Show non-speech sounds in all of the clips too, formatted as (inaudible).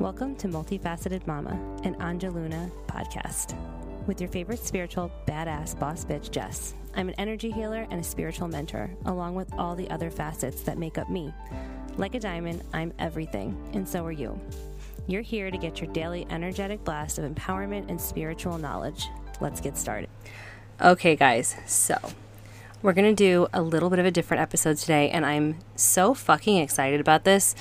Welcome to Multifaceted Mama, an Angeluna podcast with your favorite spiritual badass boss bitch, Jess. I'm an energy healer and a spiritual mentor, along with all the other facets that make up me. Like a diamond, I'm everything, and so are you. You're here to get your daily energetic blast of empowerment and spiritual knowledge. Let's get started. Okay, guys, so we're going to do a little bit of a different episode today, and I'm so fucking excited about this.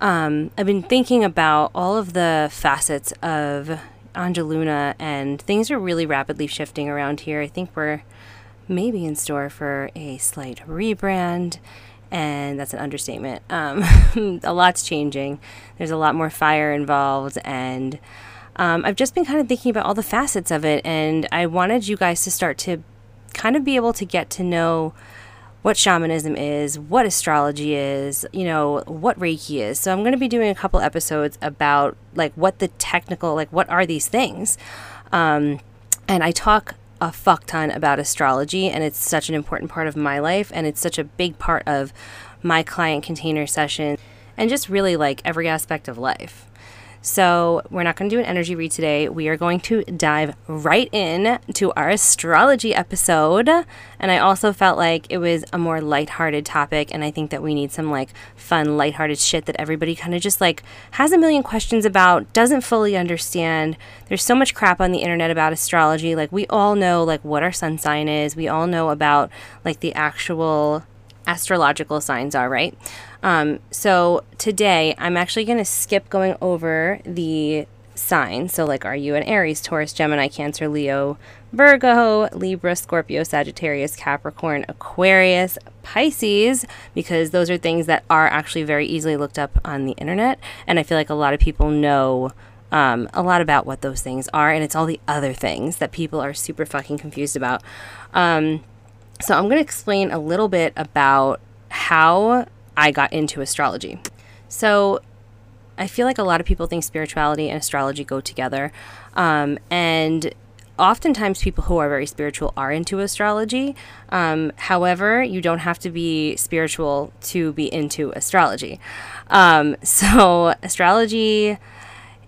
Um, I've been thinking about all of the facets of Angeluna, and things are really rapidly shifting around here. I think we're maybe in store for a slight rebrand, and that's an understatement. Um, (laughs) a lot's changing, there's a lot more fire involved, and um, I've just been kind of thinking about all the facets of it, and I wanted you guys to start to kind of be able to get to know what shamanism is, what astrology is, you know, what Reiki is. So I'm going to be doing a couple episodes about like what the technical, like what are these things. Um, and I talk a fuck ton about astrology, and it's such an important part of my life, and it's such a big part of my client container session, and just really like every aspect of life. So, we're not going to do an energy read today. We are going to dive right in to our astrology episode. And I also felt like it was a more lighthearted topic. And I think that we need some like fun, lighthearted shit that everybody kind of just like has a million questions about, doesn't fully understand. There's so much crap on the internet about astrology. Like, we all know like what our sun sign is, we all know about like the actual astrological signs are, right? Um, so today I'm actually going to skip going over the signs. So, like, are you an Aries, Taurus, Gemini, Cancer, Leo, Virgo, Libra, Scorpio, Sagittarius, Capricorn, Aquarius, Pisces, because those are things that are actually very easily looked up on the internet. And I feel like a lot of people know. Um, a lot about what those things are, and it's all the other things that people are super fucking confused about. Um, so, I'm going to explain a little bit about how I got into astrology. So I feel like a lot of people think spirituality and astrology go together. Um, and oftentimes people who are very spiritual are into astrology. Um, however, you don't have to be spiritual to be into astrology. Um, (laughs) so astrology,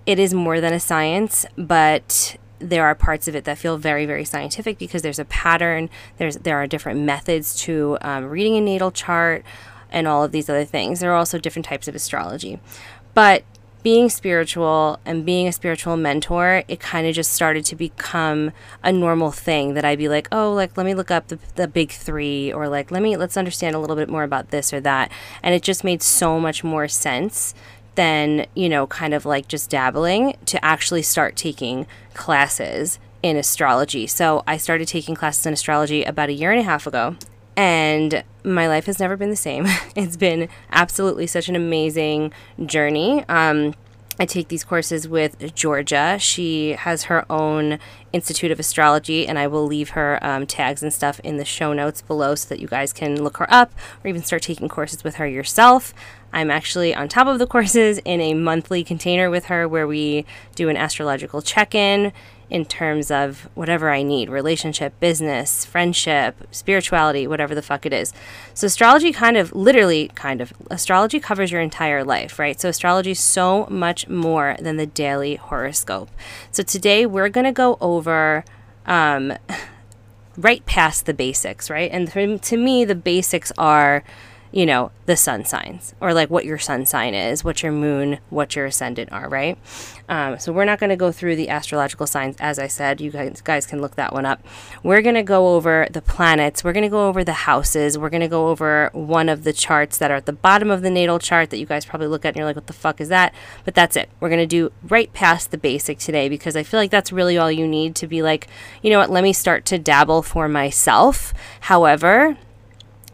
it is more than a science, but there are parts of it that feel very very scientific because there's a pattern there's there are different methods to um, reading a natal chart and all of these other things. There are also different types of astrology. But being spiritual and being a spiritual mentor, it kind of just started to become a normal thing that I'd be like, oh, like, let me look up the, the big three, or like, let me, let's understand a little bit more about this or that. And it just made so much more sense than, you know, kind of like just dabbling to actually start taking classes in astrology. So I started taking classes in astrology about a year and a half ago and my life has never been the same. (laughs) it's been absolutely such an amazing journey. Um, I take these courses with Georgia. She has her own Institute of Astrology, and I will leave her um, tags and stuff in the show notes below so that you guys can look her up or even start taking courses with her yourself. I'm actually on top of the courses in a monthly container with her where we do an astrological check in in terms of whatever I need relationship, business, friendship, spirituality, whatever the fuck it is. So, astrology kind of, literally, kind of, astrology covers your entire life, right? So, astrology is so much more than the daily horoscope. So, today we're going to go over. Um, (laughs) right past the basics, right? And to me, the basics are you know, the sun signs or like what your sun sign is, what your moon, what your ascendant are, right? Um, so we're not going to go through the astrological signs. As I said, you guys, guys can look that one up. We're going to go over the planets. We're going to go over the houses. We're going to go over one of the charts that are at the bottom of the natal chart that you guys probably look at and you're like, what the fuck is that? But that's it. We're going to do right past the basic today because I feel like that's really all you need to be like, you know what, let me start to dabble for myself. However,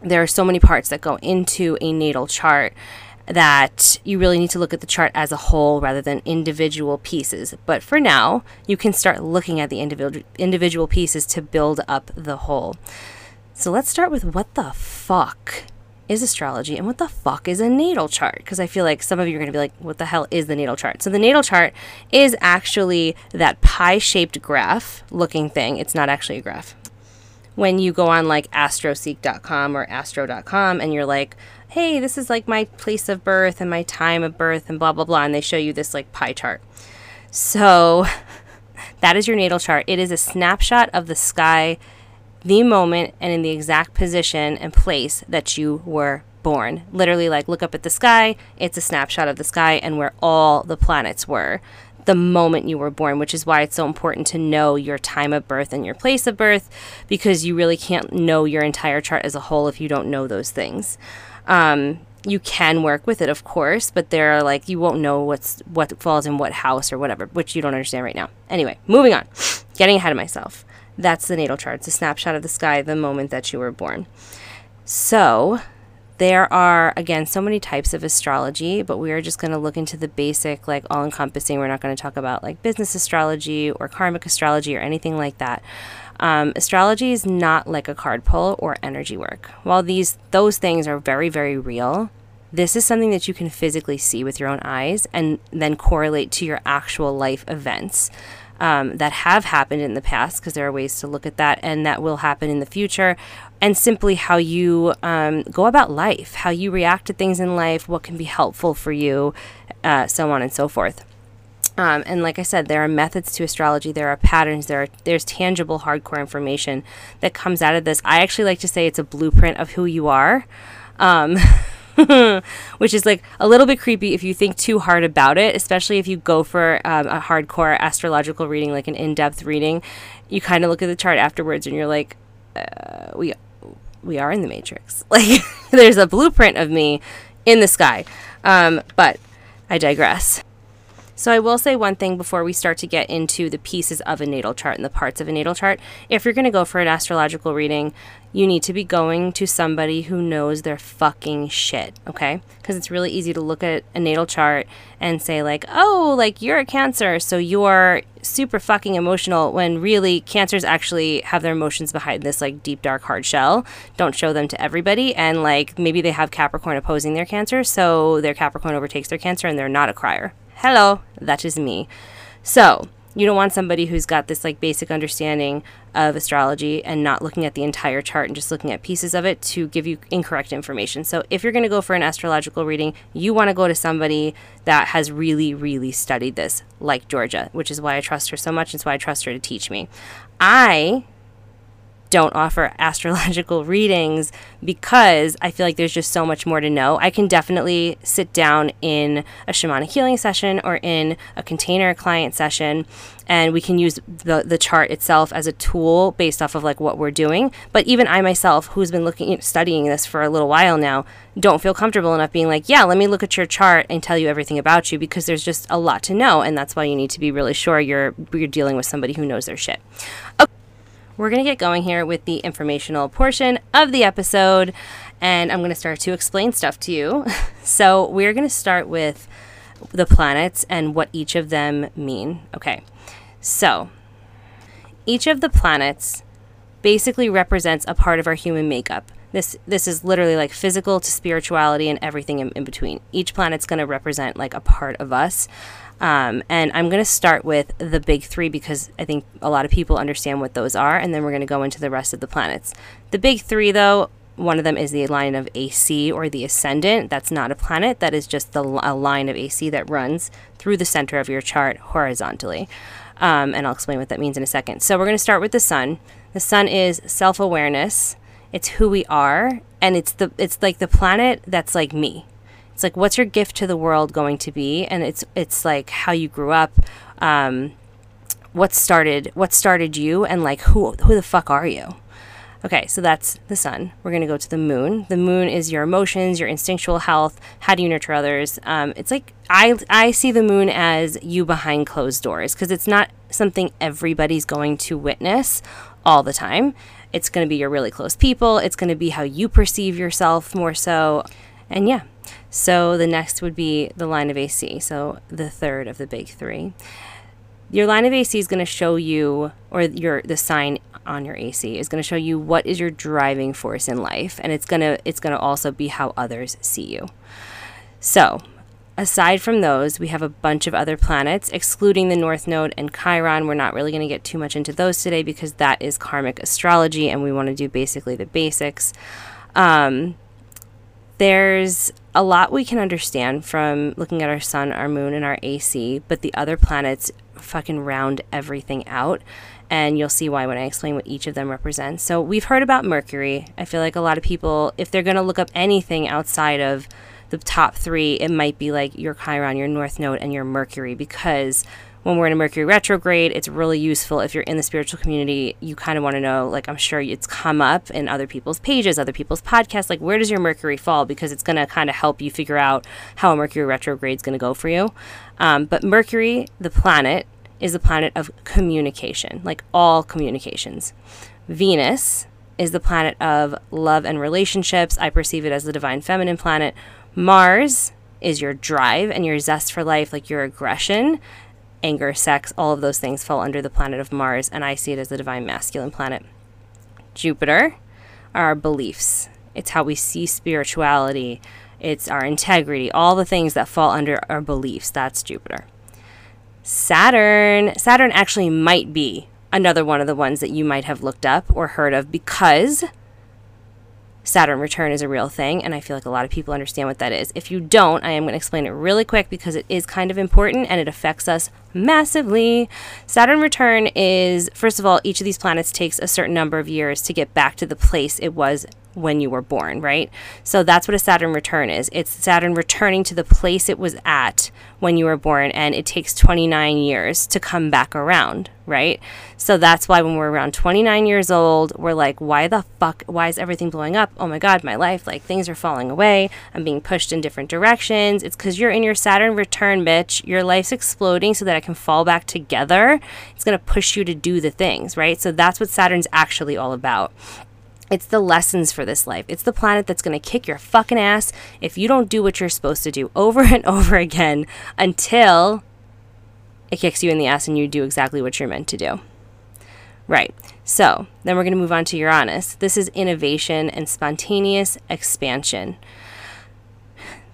there are so many parts that go into a natal chart that you really need to look at the chart as a whole rather than individual pieces. But for now, you can start looking at the individual individual pieces to build up the whole. So let's start with what the fuck is astrology and what the fuck is a natal chart? Because I feel like some of you are going to be like, what the hell is the natal chart? So the natal chart is actually that pie shaped graph looking thing. It's not actually a graph when you go on like astroseek.com or astro.com and you're like, hey, this is like my place of birth and my time of birth and blah, blah, blah. And they show you this like pie chart. So (laughs) that is your natal chart. It is a snapshot of the sky, the moment, and in the exact position and place that you were born. Literally, like look up at the sky, it's a snapshot of the sky and where all the planets were the moment you were born, which is why it's so important to know your time of birth and your place of birth because you really can't know your entire chart as a whole if you don't know those things. Um, you can work with it, of course, but there are like you won't know what's what falls in what house or whatever, which you don't understand right now. Anyway, moving on. Getting ahead of myself. That's the natal chart. It's a snapshot of the sky the moment that you were born. So, there are, again, so many types of astrology, but we are just going to look into the basic, like all encompassing. We're not going to talk about like business astrology or karmic astrology or anything like that. Um, astrology is not like a card pull or energy work. While these those things are very very real, this is something that you can physically see with your own eyes and then correlate to your actual life events um, that have happened in the past, because there are ways to look at that, and that will happen in the future, and simply how you um, go about life, how you react to things in life, what can be helpful for you, uh, so on and so forth. Um, and like I said, there are methods to astrology. There are patterns. There are there's tangible, hardcore information that comes out of this. I actually like to say it's a blueprint of who you are. Um, (laughs) (laughs) which is like a little bit creepy if you think too hard about it, especially if you go for um, a hardcore astrological reading, like an in-depth reading. You kind of look at the chart afterwards, and you're like, uh, "We, we are in the matrix. (laughs) Like, there's a blueprint of me in the sky." Um, but I digress. So I will say one thing before we start to get into the pieces of a natal chart and the parts of a natal chart. If you're going to go for an astrological reading, you need to be going to somebody who knows their fucking shit, okay? Because it's really easy to look at a natal chart and say like, "Oh, like you're a Cancer, so you're super fucking emotional." When really Cancers actually have their emotions behind this like deep dark hard shell. Don't show them to everybody and like maybe they have Capricorn opposing their Cancer, so their Capricorn overtakes their Cancer and they're not a crier hello, that is me. So, you don't want somebody who's got this like basic understanding of astrology and not looking at the entire chart and just looking at pieces of it to give you incorrect information. So, if you're going to go for an astrological reading, you want to go to somebody that has really, really studied this, like Georgia, which is why I trust her so much. It's why I trust her to teach me. I don't offer (laughs) astrological readings because I feel like there's just so much more to know. I can definitely sit down in a shamanic healing session or in a container client session and we can use the, the chart itself as a tool based off of like what we're doing. But even I myself, who's been looking studying this for a little while now, don't feel comfortable enough being like, yeah, let me look at your chart and tell you everything about you because there's just a lot to know, and that's why you need to be really sure you're you're dealing with somebody who knows their shit. Okay we're going to get going here with the informational portion of the episode, and I'm going to start to explain stuff to you. (laughs) so, we're going to start with the planets and what each of them mean. Okay, so each of the planets basically represents a part of our human makeup. This this is literally like physical to spirituality and everything in, in between. Each planet's going to represent like a part of us. Um, and I'm going to start with the big three because I think a lot of people understand what those are, and then we're going to go into the rest of the planets. The big three, though, one of them is the line of AC or the ascendant. That's not a planet, that is just the, a line of AC that runs through the center of your chart horizontally. Um, and I'll explain what that means in a second. So we're going to start with the sun. The sun is self awareness, it's who we are, and it's the it's like the planet that's like me it's like what's your gift to the world going to be? And it's it's like how you grew up um, what started what started you and like who who the fuck are you? Okay so that's the sun. We're going to go to the moon. The moon is your emotions your instinctual health. How do you nurture others? Um, it's like i i see the moon as you behind closed doors because it's not something everybody's going to witness all the time. It's going to be your really close people. It's going to be how you perceive yourself more so. And yeah so the next would be the line of AC, so the third of the big three. Your line of AC is going to show you, or your the sign on your AC is going to show you what is your driving force in life, and it's gonna it's gonna also be how others see you. So aside from those, we have a bunch of other planets, excluding the North Node and Chiron. We're not really going to get too much into those today because that is karmic astrology and we want to do basically the basics. Um, there's a lot we can understand from looking at our sun, our moon, and our AC, but the other planets fucking round everything out. And you'll see why when I explain what each of them represents. So, we've heard about Mercury. I feel like a lot of people, if they're going to look up anything outside of the top three, it might be like your Chiron, your North Node, and your Mercury because when we're in a Mercury retrograde, it's really useful if you're in the spiritual community. You kind of want to know, like, I'm sure it's come up in other people's pages, other people's podcasts, like, where does your Mercury fall? Because it's going to kind of help you figure out how a Mercury retrograde is going to go for you. Um, but Mercury, the planet, is the planet of communication, like all communications. Venus is the planet of love and relationships. I perceive it as the divine feminine planet. Mars is your drive and your zest for life, like your aggression, anger, sex, all of those things fall under the planet of Mars, and I see it as the divine masculine planet. Jupiter are our beliefs, it's how we see spirituality, it's our integrity, all the things that fall under our beliefs. That's Jupiter. Saturn, Saturn actually might be another one of the ones that you might have looked up or heard of because Saturn return is a real thing, and I feel like a lot of people understand what that is. If you don't, I am going to explain it really quick because it is kind of important and it affects us massively. Saturn return is, first of all, each of these planets takes a certain number of years to get back to the place it was when you were born, right? So that's what a Saturn return is. It's Saturn returning to the place it was at when you were born, and it takes 29 years to come back around, right? So that's why when we're around 29 years old, we're like, why the fuck? Why is everything blowing up? Oh my God, my life, like things are falling away. I'm being pushed in different directions. It's because you're in your Saturn return, bitch. Your life's exploding so that it can fall back together. It's going to push you to do the things, right? So that's what Saturn's actually all about. It's the lessons for this life. It's the planet that's going to kick your fucking ass if you don't do what you're supposed to do over (laughs) and over again until it kicks you in the ass and you do exactly what you're meant to do. Right. So then we're going to move on to Uranus. This is innovation and spontaneous expansion.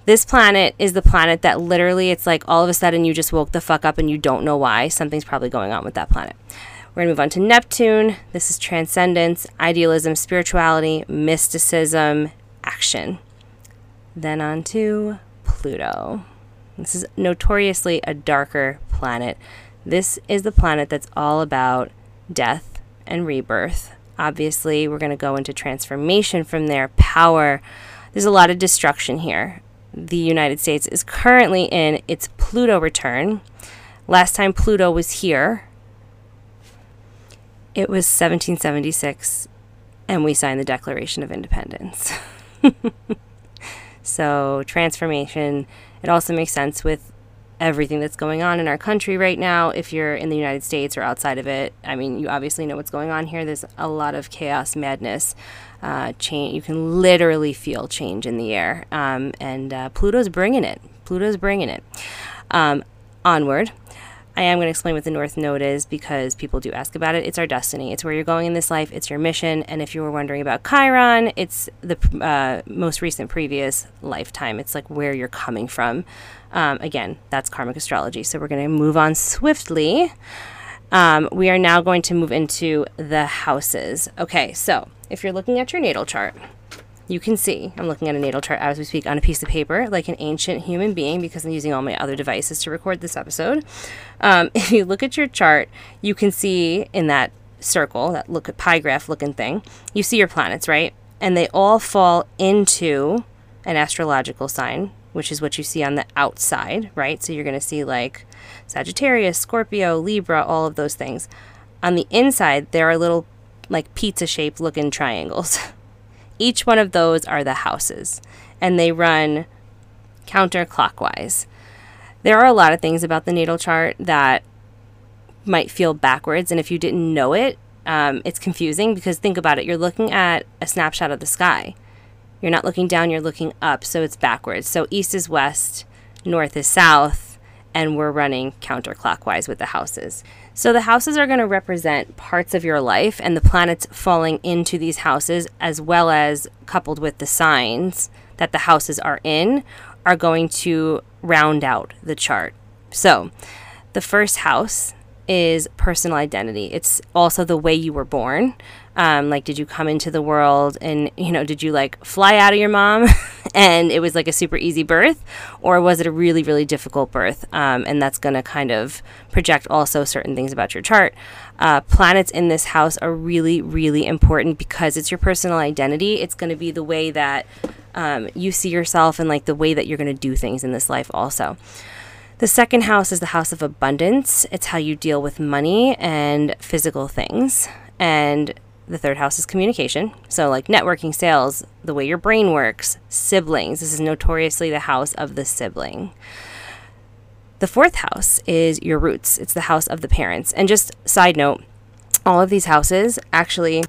This planet is the planet that literally it's like all of a sudden you just woke the fuck up and you don't know why. Something's probably going on with that planet. We're going to move on to Neptune. This is transcendence, idealism, spirituality, mysticism, action. Then on to Pluto. This is notoriously a darker planet. This is the planet that's all about death and rebirth. Obviously, we're going to go into transformation from there, power. There's a lot of destruction here. The United States is currently in its Pluto return. Last time Pluto was here, it was 1776, and we signed the Declaration of Independence. (laughs) so, transformation, it also makes sense with everything that's going on in our country right now. If you're in the United States or outside of it, I mean, you obviously know what's going on here. There's a lot of chaos, madness. Uh, change. You can literally feel change in the air, um, and uh, Pluto's bringing it. Pluto's bringing it. Um, onward. I am going to explain what the North Node is because people do ask about it. It's our destiny. It's where you're going in this life. It's your mission. And if you were wondering about Chiron, it's the uh, most recent previous lifetime. It's like where you're coming from. Um, again, that's karmic astrology. So we're going to move on swiftly. Um, we are now going to move into the houses. Okay, so if you're looking at your natal chart, you can see, I'm looking at a natal chart as we speak on a piece of paper, like an ancient human being, because I'm using all my other devices to record this episode. Um, (laughs) if you look at your chart, you can see in that circle, that look at pie graph looking thing, you see your planets, right? And they all fall into an astrological sign, which is what you see on the outside, right? So you're going to see like Sagittarius, Scorpio, Libra, all of those things. On the inside, there are little like pizza shaped looking triangles. (laughs) Each one of those are the houses, and they run counterclockwise. There are a lot of things about the natal chart that might feel backwards, and if you didn't know it, um, it's confusing because think about it you're looking at a snapshot of the sky. You're not looking down, you're looking up, so it's backwards. So east is west, north is south, and we're running counterclockwise with the houses. So the houses are going to represent parts of your life and the planets falling into these houses, as well as coupled with the signs that the houses are in, are going to round out the chart. So, the first house is personal identity. It's also the way you were born. Um, like, did you come into the world and, you know, did you like fly out of your mom (laughs) and it was like a super easy birth? Or was it a really, really difficult birth? Um, and that's going to kind of project also certain things about your chart. Uh, planets in this house are really, really important because it's your personal identity. It's going to be the way that um, you see yourself and like the way that you're going to do things in this life, also. The second house is the house of abundance. It's how you deal with money and physical things. And the third house is communication. So, like networking, sales, the way your brain works, siblings. This is notoriously the house of the sibling. The fourth house is your roots, it's the house of the parents. And just side note, all of these houses actually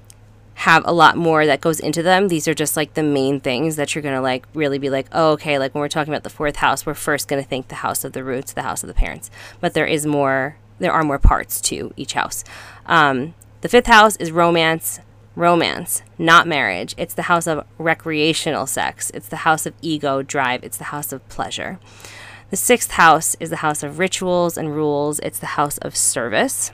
have a lot more that goes into them. These are just like the main things that you're going to like really be like, oh, okay, like when we're talking about the fourth house, we're first going to think the house of the roots, the house of the parents. But there is more, there are more parts to each house. Um, the fifth house is romance, romance, not marriage. It's the house of recreational sex. It's the house of ego, drive. It's the house of pleasure. The sixth house is the house of rituals and rules. It's the house of service.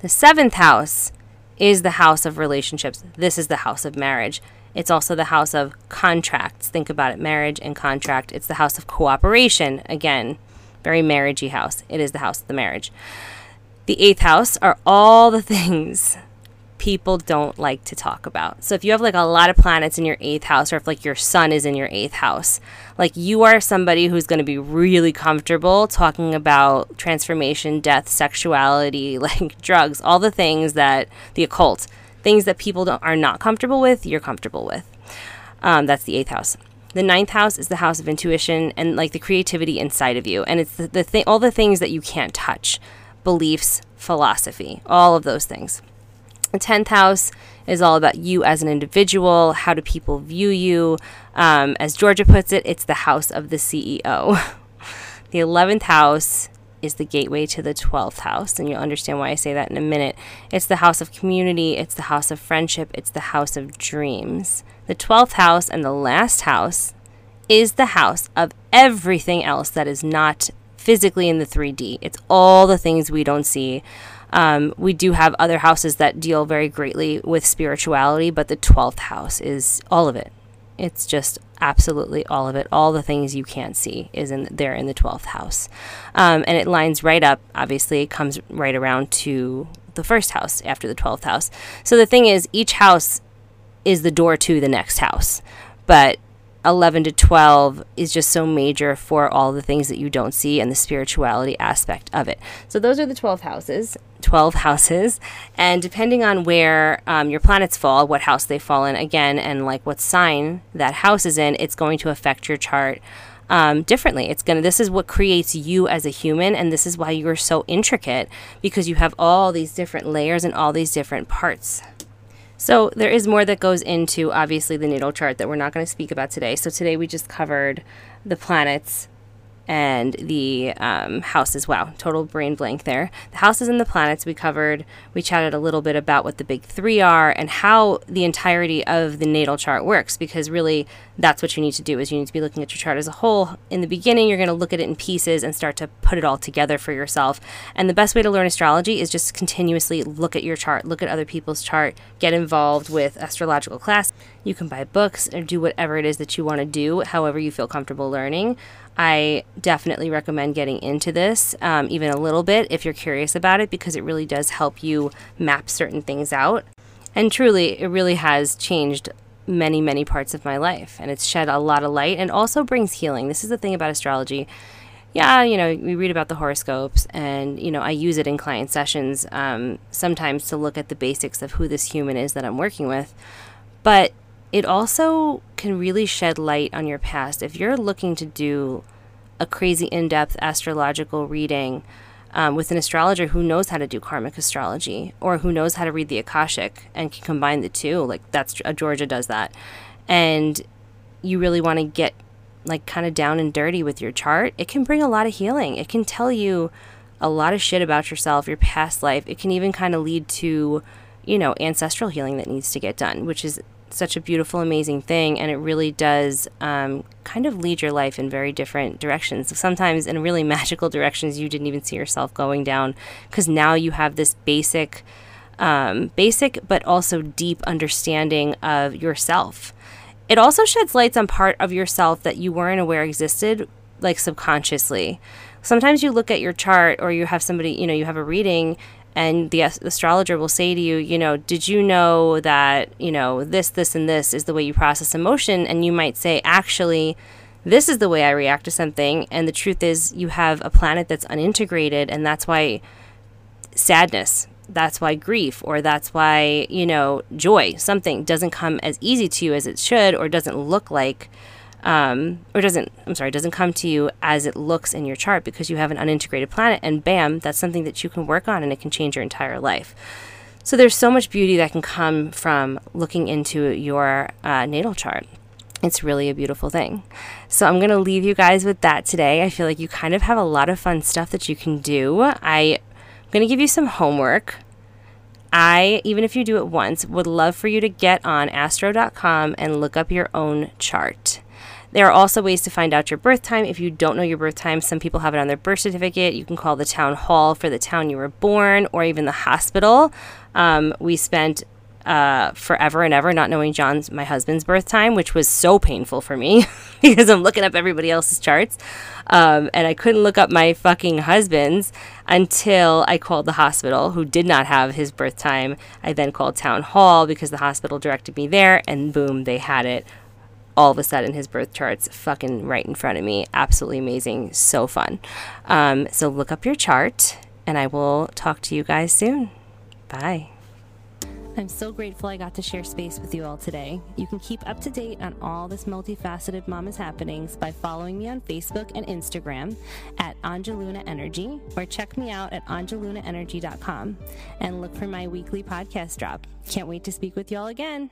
The seventh house is the house of relationships. This is the house of marriage. It's also the house of contracts. Think about it marriage and contract. It's the house of cooperation. Again, very marriagey house. It is the house of the marriage. The eighth house are all the (laughs) things people don't like to talk about. So if you have like a lot of planets in your eighth house, or if like your sun is in your eighth house, like you are somebody who's going to be really comfortable talking about transformation, death, sexuality, (laughs) like drugs, all the things that the occult, things that people are not comfortable with, you're comfortable with. Um, that's the eighth house. The ninth house is the house of intuition and like the creativity inside of you, and it's the, the thing, all the things that you can't touch beliefs, philosophy, all of those things. The 10th house is all about you as an individual. How do people view you? Um, as Georgia puts it, it's the house of the CEO. (laughs) the 11th house is the gateway to the 12th house, and you'll understand why I say that in a minute. It's the house of community, it's the house of friendship, it's the house of dreams. The 12th house and the last house is the house of everything else that is not physically in the 3D. It's all the things we don't see. Um, we do have other houses that deal very greatly with spirituality, but the 12th house is all of it. It's just absolutely all of it. All the things you can't see is in there in the 12th house. Um, and it lines right up, obviously, it comes right around to the first house after the 12th house. So the thing is, each house is the door to the next house. But 11 to 12 is just so major for all the things that you don't see and the spirituality aspect of it. So those are the 12 houses. 12 houses and depending on where um, your planets fall what house they fall in again and like what sign that house is in it's going to affect your chart um, differently it's to this is what creates you as a human and this is why you're so intricate because you have all these different layers and all these different parts so there is more that goes into obviously the natal chart that we're not going to speak about today. So today we just covered the planets and the um, houses. Wow, total brain blank there. The houses and the planets we covered. We chatted a little bit about what the big three are and how the entirety of the natal chart works because really that's what you need to do is you need to be looking at your chart as a whole. In the beginning, you're going to look at it in pieces and start to put it all together for yourself. And the best way to learn astrology is just continuously look at your chart, look at other people's chart, get involved with astrological class. You can buy books or do whatever it is that you want to do, however you feel comfortable learning. I definitely recommend getting into this, um, even a little bit, if you're curious about it, because it really does help you map certain things out. And truly, it really has changed many, many parts of my life. And it's shed a lot of light and also brings healing. This is the thing about astrology. Yeah, you know, we read about the horoscopes, and, you know, I use it in client sessions um, sometimes to look at the basics of who this human is that I'm working with. But it also can really shed light on your past. If you're looking to do a crazy in depth astrological reading um, with an astrologer who knows how to do karmic astrology or who knows how to read the Akashic and can combine the two, like that's uh, Georgia does that, and you really want to get like kind of down and dirty with your chart, it can bring a lot of healing. It can tell you a lot of shit about yourself, your past life. It can even kind of lead to, you know, ancestral healing that needs to get done, which is such a beautiful, amazing thing, and it really does um, kind of lead your life in very different directions. Sometimes in really (laughs) magical directions you didn't even see yourself going down, because now you have this basic, um, basic but also deep understanding of yourself. It also sheds lights on part of yourself that you weren't aware existed, like subconsciously. Sometimes you look at your chart, or you have somebody, you know, you have a reading and the astrologer will say to you, you know, did you know that, you know, this, this, and this is the way you process emotion? And you might say, actually, this is the way I react to something. And the truth is, you have a planet that's unintegrated, and that's why sadness, that's why grief, or that's why, you know, joy, something doesn't come as easy to you as it should, or doesn't look like um, or doesn't I'm sorry doesn't come to you as it looks in your chart because you have an unintegrated planet and bam that's something that you can work on and it can change your entire life so there's so much beauty that can come from looking into your uh, natal chart it's really a beautiful thing. So I'm going to leave you guys with that today. I feel like you kind of have a lot of fun stuff that you can do. I'm going to give you some homework. I, even if you do it once, would love for you to get on astro.com and look up your own chart. There are also ways to find out your birth time. If you don't know your birth time, some people have it on their birth certificate. You can call the town hall for the town you were born or even the hospital. Um, we spent uh, forever and ever not knowing John's, my husband's birth time, which was so painful for me (laughs) because I'm looking up everybody else's charts. Um, and I couldn't look up my fucking husband's until I called the hospital, who did not have his birth time. I then called town hall because the hospital directed me there, and boom, they had it all of a sudden his birth chart's fucking right in front of me. Absolutely amazing. So fun. Um, so look up your chart and I will talk to you guys soon. Bye. I'm so grateful I got to share space with you all today. You can keep up to date on all this multifaceted Mama's happenings by following me on Facebook and Instagram at Angeluna Energy or check me out at angelunaenergy.com and look for my weekly podcast drop. Can't wait to speak with you all again.